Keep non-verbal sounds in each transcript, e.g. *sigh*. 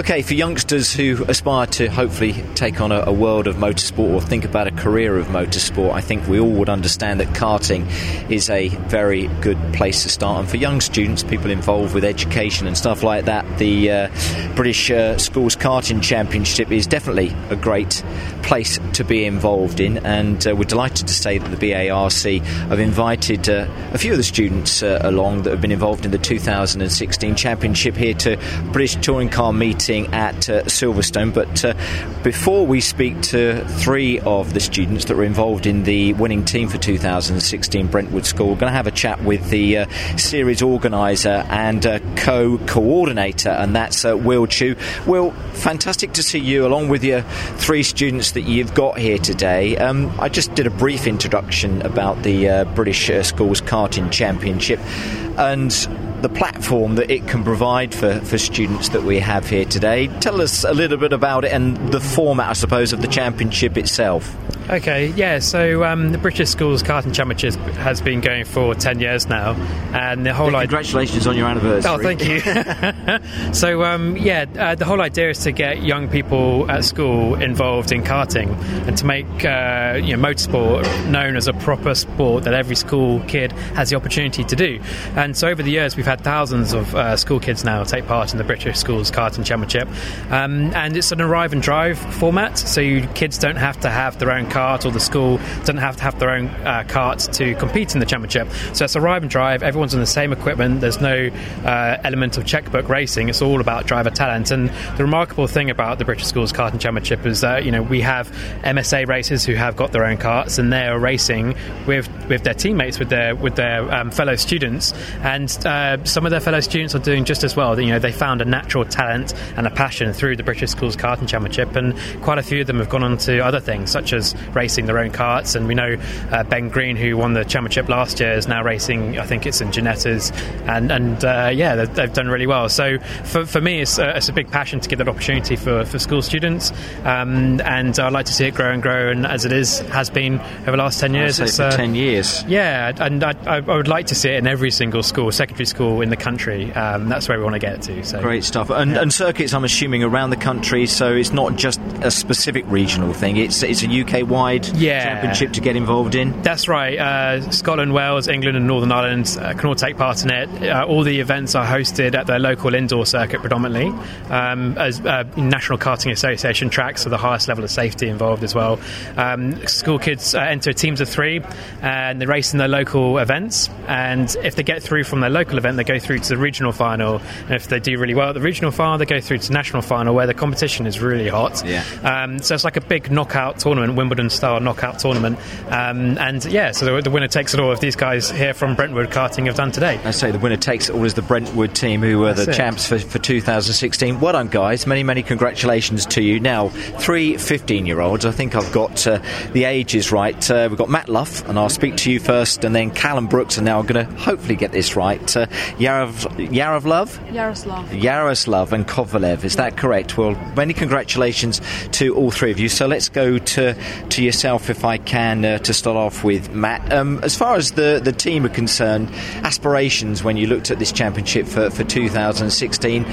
Okay, for youngsters who aspire to hopefully take on a, a, world of motorsport or think about a career of motorsport, I think we all would understand that karting is a very good place to start. And for young students, people involved with education and stuff like that, the uh, British uh, Schools Karting Championship is definitely a great place to be involved in. And uh, we're delighted to say that the BARC have invited uh, a few of the students uh, along that have been involved in the 2016 championship here to British Touring Car Meet meeting at uh, Silverstone. But uh, before we speak to three of the students that were involved in the winning team for 2016 Brentwood School, we're going to have a chat with the uh, series organiser and uh, co coordinator, and that's uh, Will Tew. Will, fantastic to see you along with your three students that you've got here today. Um, I just did a brief introduction about the British Schools Karting Championship and the platform that it can provide for, for students that we have here today. Tell us a little bit about it and the format, I suppose, of the championship itself. Okay, yeah, so um, the British Schools Karting Championship has been going for 10 years now, and the whole yeah, Congratulations idea- on your anniversary. Oh, thank you. *laughs* so, um, yeah, uh, the whole idea is to get young people at school involved in karting and to make uh, you know, motorsport known as a proper sport that every school kid has the opportunity to do. And so, over the years, we've had thousands of uh, school kids now take part in the British Schools Karting Championship, um, and it's an arrive and drive format, so you, kids don't have to have their own car cart or the school doesn't have to have their own uh, cart to compete in the championship. So it's arrive and drive. Everyone's on the same equipment. There's no uh, element of checkbook racing. It's all about driver talent. And the remarkable thing about the British Schools Karting Championship is that you know we have MSA racers who have got their own carts and they are racing with with their teammates, with their with their um, fellow students, and uh, some of their fellow students are doing just as well. You know, they found a natural talent and a passion through the British Schools Karting Championship, and quite a few of them have gone on to other things such as racing their own karts. And we know uh, Ben Green, who won the championship last year, is now racing. I think it's in Ginetta's, and and uh, yeah, they've, they've, done really well. So for, for me, it's a, it's a big passion to give that opportunity for, for school students, um, and I'd like to see it grow and grow. And as it is has been over the last ten years, it's uh, ten years. Yeah, and I, I, would like to see it in every single school, secondary school in the country. Um, that's where we want to get to. So great stuff. And, yeah. and circuits, I'm assuming, around the country. So it's not just a specific regional thing. It's it's a UK wide yeah. championship to get involved in. That's right. Uh, Scotland, Wales, England, and Northern Ireland uh, can all take part in it. Uh, all the events are hosted at their local indoor circuit predominantly, um, as uh, National Karting Association tracks, so the highest level of safety involved as well. Um, school kids uh, enter teams of three, and they race in their local events. And if they get through from their local event, they go through to the regional final. And if they do really well at the regional final, they go through to national final, where the competition is really hot. Yeah. Um, so it's like a big knockout tournament, Wimbledon style knockout tournament. Um, and yeah, so the, the, winner takes it all. If these guys here from Brentwood Karting have done today, I say the winner takes it all is the Brentwood team who were That's the it. champs for, for 2016. Well done, guys! Many many congratulations to you. Now, three 15 year olds. I think I've got uh, the ages right. Uh, we've got Matt Luff, and I'll speak to you first, and then Callum Brooks, and now I'm going to hopefully get this right. Uh, Yarov, Yaroslav, Yaroslav, and Kovalev. Is that correct? Well, many congratulations to all three of you. So let's go to to yourself, if I can, uh, to start off with, Matt. Um, as far as the, the team are concerned, aspirations when you looked at this championship for, for 2016,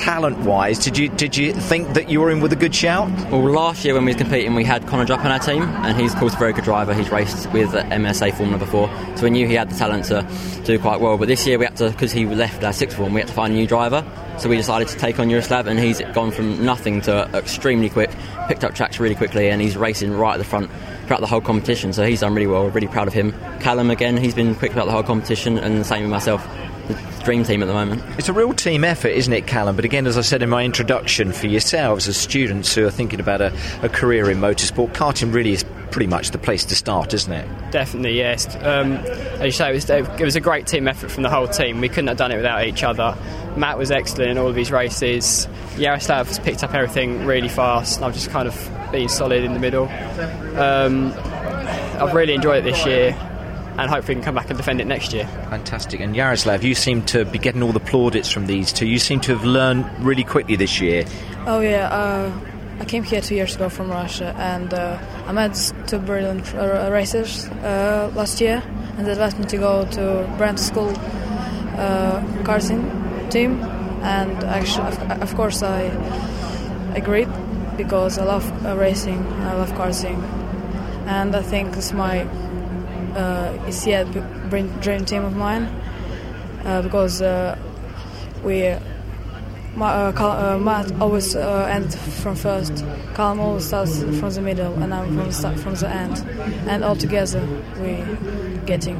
talent wise, did you did you think that you were in with a good shout? Well, last year when we were competing, we had Connor Jupp on our team, and he's, of course, a very good driver. He's raced with MSA Formula before, so we knew he had the talent to do quite well. But this year, we had to, because he left our sixth form, we had to find a new driver. So we decided to take on Yaroslav, and he's gone from nothing to extremely quick, picked up tracks really quickly, and he's racing right at the front throughout the whole competition. So he's done really well. We're really proud of him. Callum again, he's been quick throughout the whole competition, and the same with myself. The dream team at the moment. It's a real team effort, isn't it, Callum? But again, as I said in my introduction, for yourselves as students who are thinking about a, a career in motorsport, karting really is pretty much the place to start, isn't it? Definitely, yes. Um, as you say, it was, it was, a great team effort from the whole team. We couldn't have done it without each other. Matt was excellent in all of his races. Yaroslav has picked up everything really fast, and I've just kind of been solid in the middle. Um, I've really enjoyed it this year and hopefully can come back and defend it next year. Fantastic. And Yaroslav, you seem to be getting all the plaudits from these two. You seem to have learned really quickly this year. Oh, yeah. Uh, I came here two years ago from Russia and uh, I met two brilliant uh, racers uh, last year and that led me to go to Brent School uh, karting team and actually, of, of course, I agreed because I love uh, racing, I love karting, and I think it's my uh, yet dream team of mine uh, because uh, we my, uh, uh, Matt always uh, ends from first. Callum always starts from the middle, and I'm from the start, from the end. And all together, we getting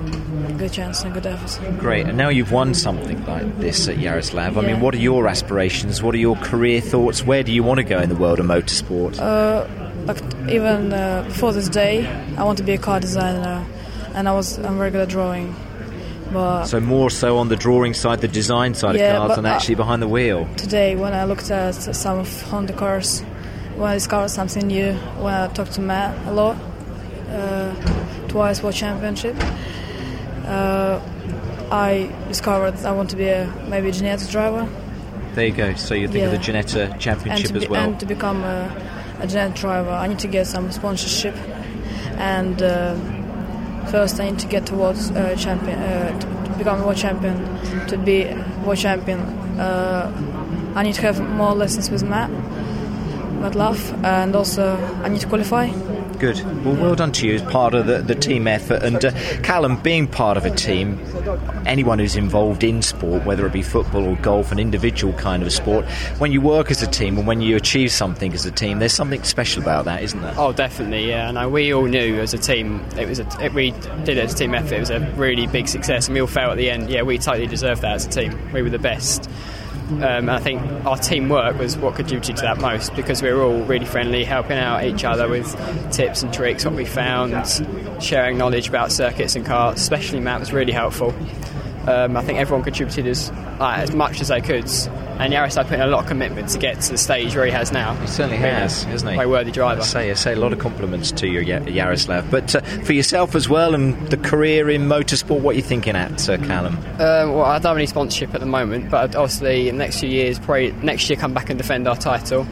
good chance and good effort. Great. And now you've won something like this at Yaroslav. I yeah. mean, what are your aspirations? What are your career thoughts? Where do you want to go in the world of motorsport? Uh, like even uh, before this day, I want to be a car designer, and I was I'm very good at drawing. But so more so on the drawing side, the design side yeah, of cars, than actually behind the wheel. Today, when I looked at some of Honda cars, when I discovered something new, when I talked to Matt a lot, uh, twice World Championship, uh, I discovered I want to be a maybe a Ginetta driver. There you go. So you think yeah. of the Ginetta Championship be, as well. And to become a, a Ginetta driver, I need to get some sponsorship and. Uh, first I need to get towards uh, champion, uh, to become world champion. To be world champion, uh, I need to have more lessons with Matt, Matt Luff, and also I need to qualify. Good. Well, well done to you as part of the, the team effort. And uh, Callum, being part of a team, anyone who's involved in sport, whether it be football or golf, an individual kind of sport, when you work as a team and when you achieve something as a team, there's something special about that, isn't there? Oh, definitely, yeah. And we all knew as a team, it was a, it, we did it as a team effort. It was a really big success, and we all felt at the end, yeah, we totally deserved that as a team. We were the best. Um, and I think our teamwork was what contributed to that most because we were all really friendly, helping out each other with tips and tricks, what we found, sharing knowledge about circuits and karts. Especially Matt was really helpful. Um, I think everyone contributed as, uh, as much as they could and Yaroslav put in a lot of commitment to get to the stage where he has now. He certainly has, hasn't he? A worthy driver. I say, I say a lot of compliments to you, Yaroslav. But uh, for yourself as well and the career in motorsport, what are you thinking at, Sir Callum? Um, well, I don't have any sponsorship at the moment, but obviously in the next few years, probably next year come back and defend our title.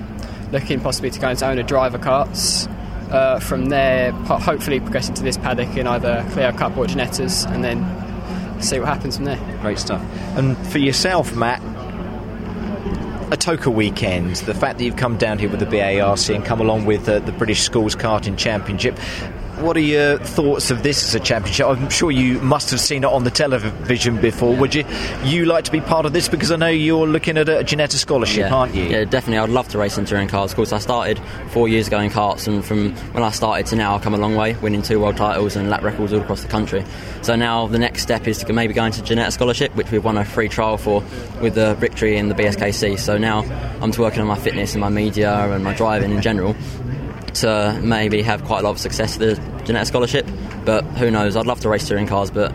Looking possibly to go into own a driver karts. Uh, from there, hopefully progressing to this paddock in either Clio Cup or Ginettas, and then see what happens from there. Great stuff. And for yourself, Matt, a TOCA weekend, the fact that you've come down here with the BARC and come along with uh, the British Schools Karting Championship, what are your thoughts of this as a championship? I'm sure you must have seen it on the television before. Would you you like to be part of this? Because I know you're looking at a Ginetta scholarship, yeah. aren't you? Yeah, definitely. I'd love to race in touring cars. Of course, I started four years ago in karts, and from when I started to now, I've come a long way, winning two world titles and lap records all across the country. So now the next step is to maybe go into Ginetta scholarship, which we've won a free trial for with the victory in the BSKC. So now I'm just working on my fitness and my media and my driving in general to maybe have quite a lot of success with the Ginetta scholarship. But who knows? I'd love to race touring cars, but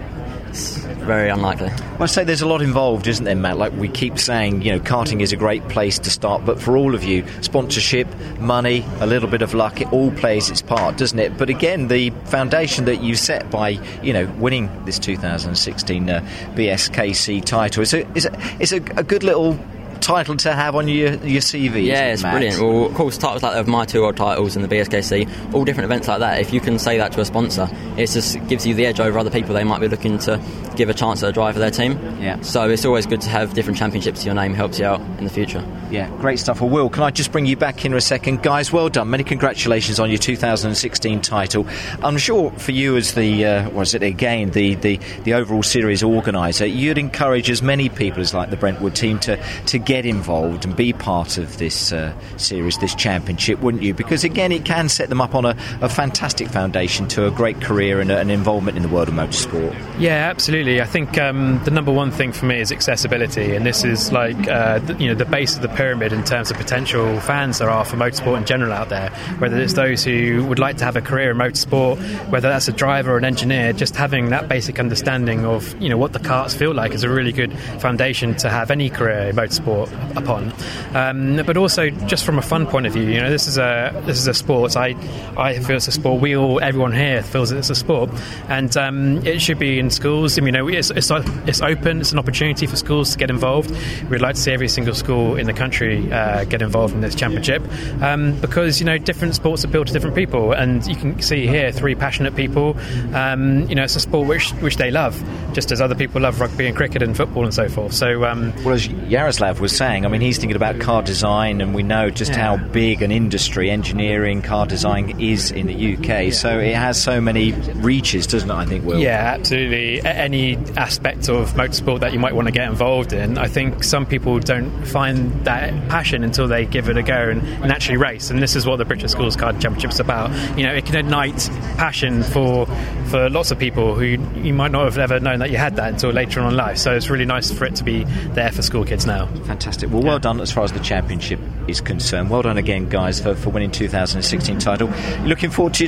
it's very unlikely. Well, I say there's a lot involved, isn't there, Matt? Like we keep saying, you know, karting is a great place to start, but for all of you, sponsorship, money, a little bit of luck, it all plays its part, doesn't it? But again, the foundation that you set by, you know, winning this 2016 uh, BSKC title is a, is a, is a, a good little title to have on your, your CV. Yeah, it's brilliant. Well, of course, titles like that of my two world titles and the BSKC, all different events like that. If you can say that to a sponsor, it just gives you the edge over other people. They might be looking to give a chance at a drive for their team. Yeah. So it's always good to have different championships to your name. Helps you out in the future. Yeah, great stuff. Well, Will, can I just bring you back in for a second, guys? Well done. Many congratulations on your 2016 title. I'm sure for you as the uh, was it again the the, the overall series organizer, you'd encourage as many people as like the Brentwood team to to get involved and be part of this uh, series, this championship, wouldn't you? Because again, it can set them up on a, a fantastic foundation to a great career and an involvement in the world of motorsport. Yeah, absolutely. I think um, the number one thing for me is accessibility, and this is like uh, you know the base of the pyramid in terms of potential fans there are for motorsport in general out there. Whether it's those who would like to have a career in motorsport, whether that's a driver or an engineer, just having that basic understanding of you know what the karts feel like is a really good foundation to have any career in motorsport upon. Um, but also just from a fun point of view, you know, this is a this is a sport. I I feel it's a sport. We all, everyone here feels it's a sport, and um, it should be in schools. I mean, you know, it's, it's it's open. It's an opportunity for schools to get involved. We'd like to see every single school in the country uh, get involved in this championship um, because you know different sports appeal to different people, and you can see here three passionate people. Um, you know, it's a sport which which they love, just as other people love rugby and cricket and football and so forth. So, um, well, as Yaroslav was saying. I mean, he's thinking about car design, and we know just Yeah. how big an industry engineering, car design is in the UK. So it has so many reaches, doesn't it? I think, Will. Yeah, absolutely. Any aspect of motorsport that you might want to get involved in, I think some people don't find that passion until they give it a go and, and actually race. And this is what the British Schools Car Championship's about. You know, it can ignite passion for for lots of people who you might not have ever known that you had that until later on in life. So it's really nice for it to be there for school kids now. Fantastic. Well, well done as far as the championship is concerned. Well done again, guys, for, for winning 2016 title. Looking forward to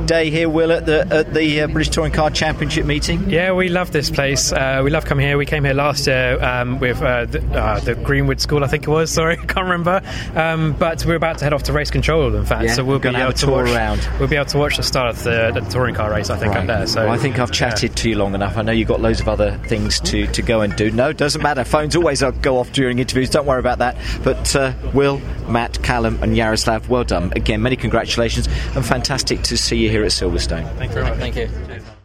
today here, Will, at the at the uh, British Touring Car Championship meeting. Yeah, we love this place. Uh, we love coming here. We came here last year um, with uh, the, uh, the Greenwood School, I think it was. *laughs* Sorry, I can't remember. Um, but we're about to head off to race control. In fact, Yeah, so we'll be able to tour watch. around. We'll be able to watch the start of the, the touring car race. I think up there. So Well, I think I've chatted to you long enough. I know you've got loads of other things to, to go and do. No, doesn't matter. Phones always go off during interviews. Don't worry about that. But uh, Will, Matt, Callum, and Yaroslav, well done. Again, many congratulations and fantastic to see you here at Silverstone. Thank you very much. Thank you.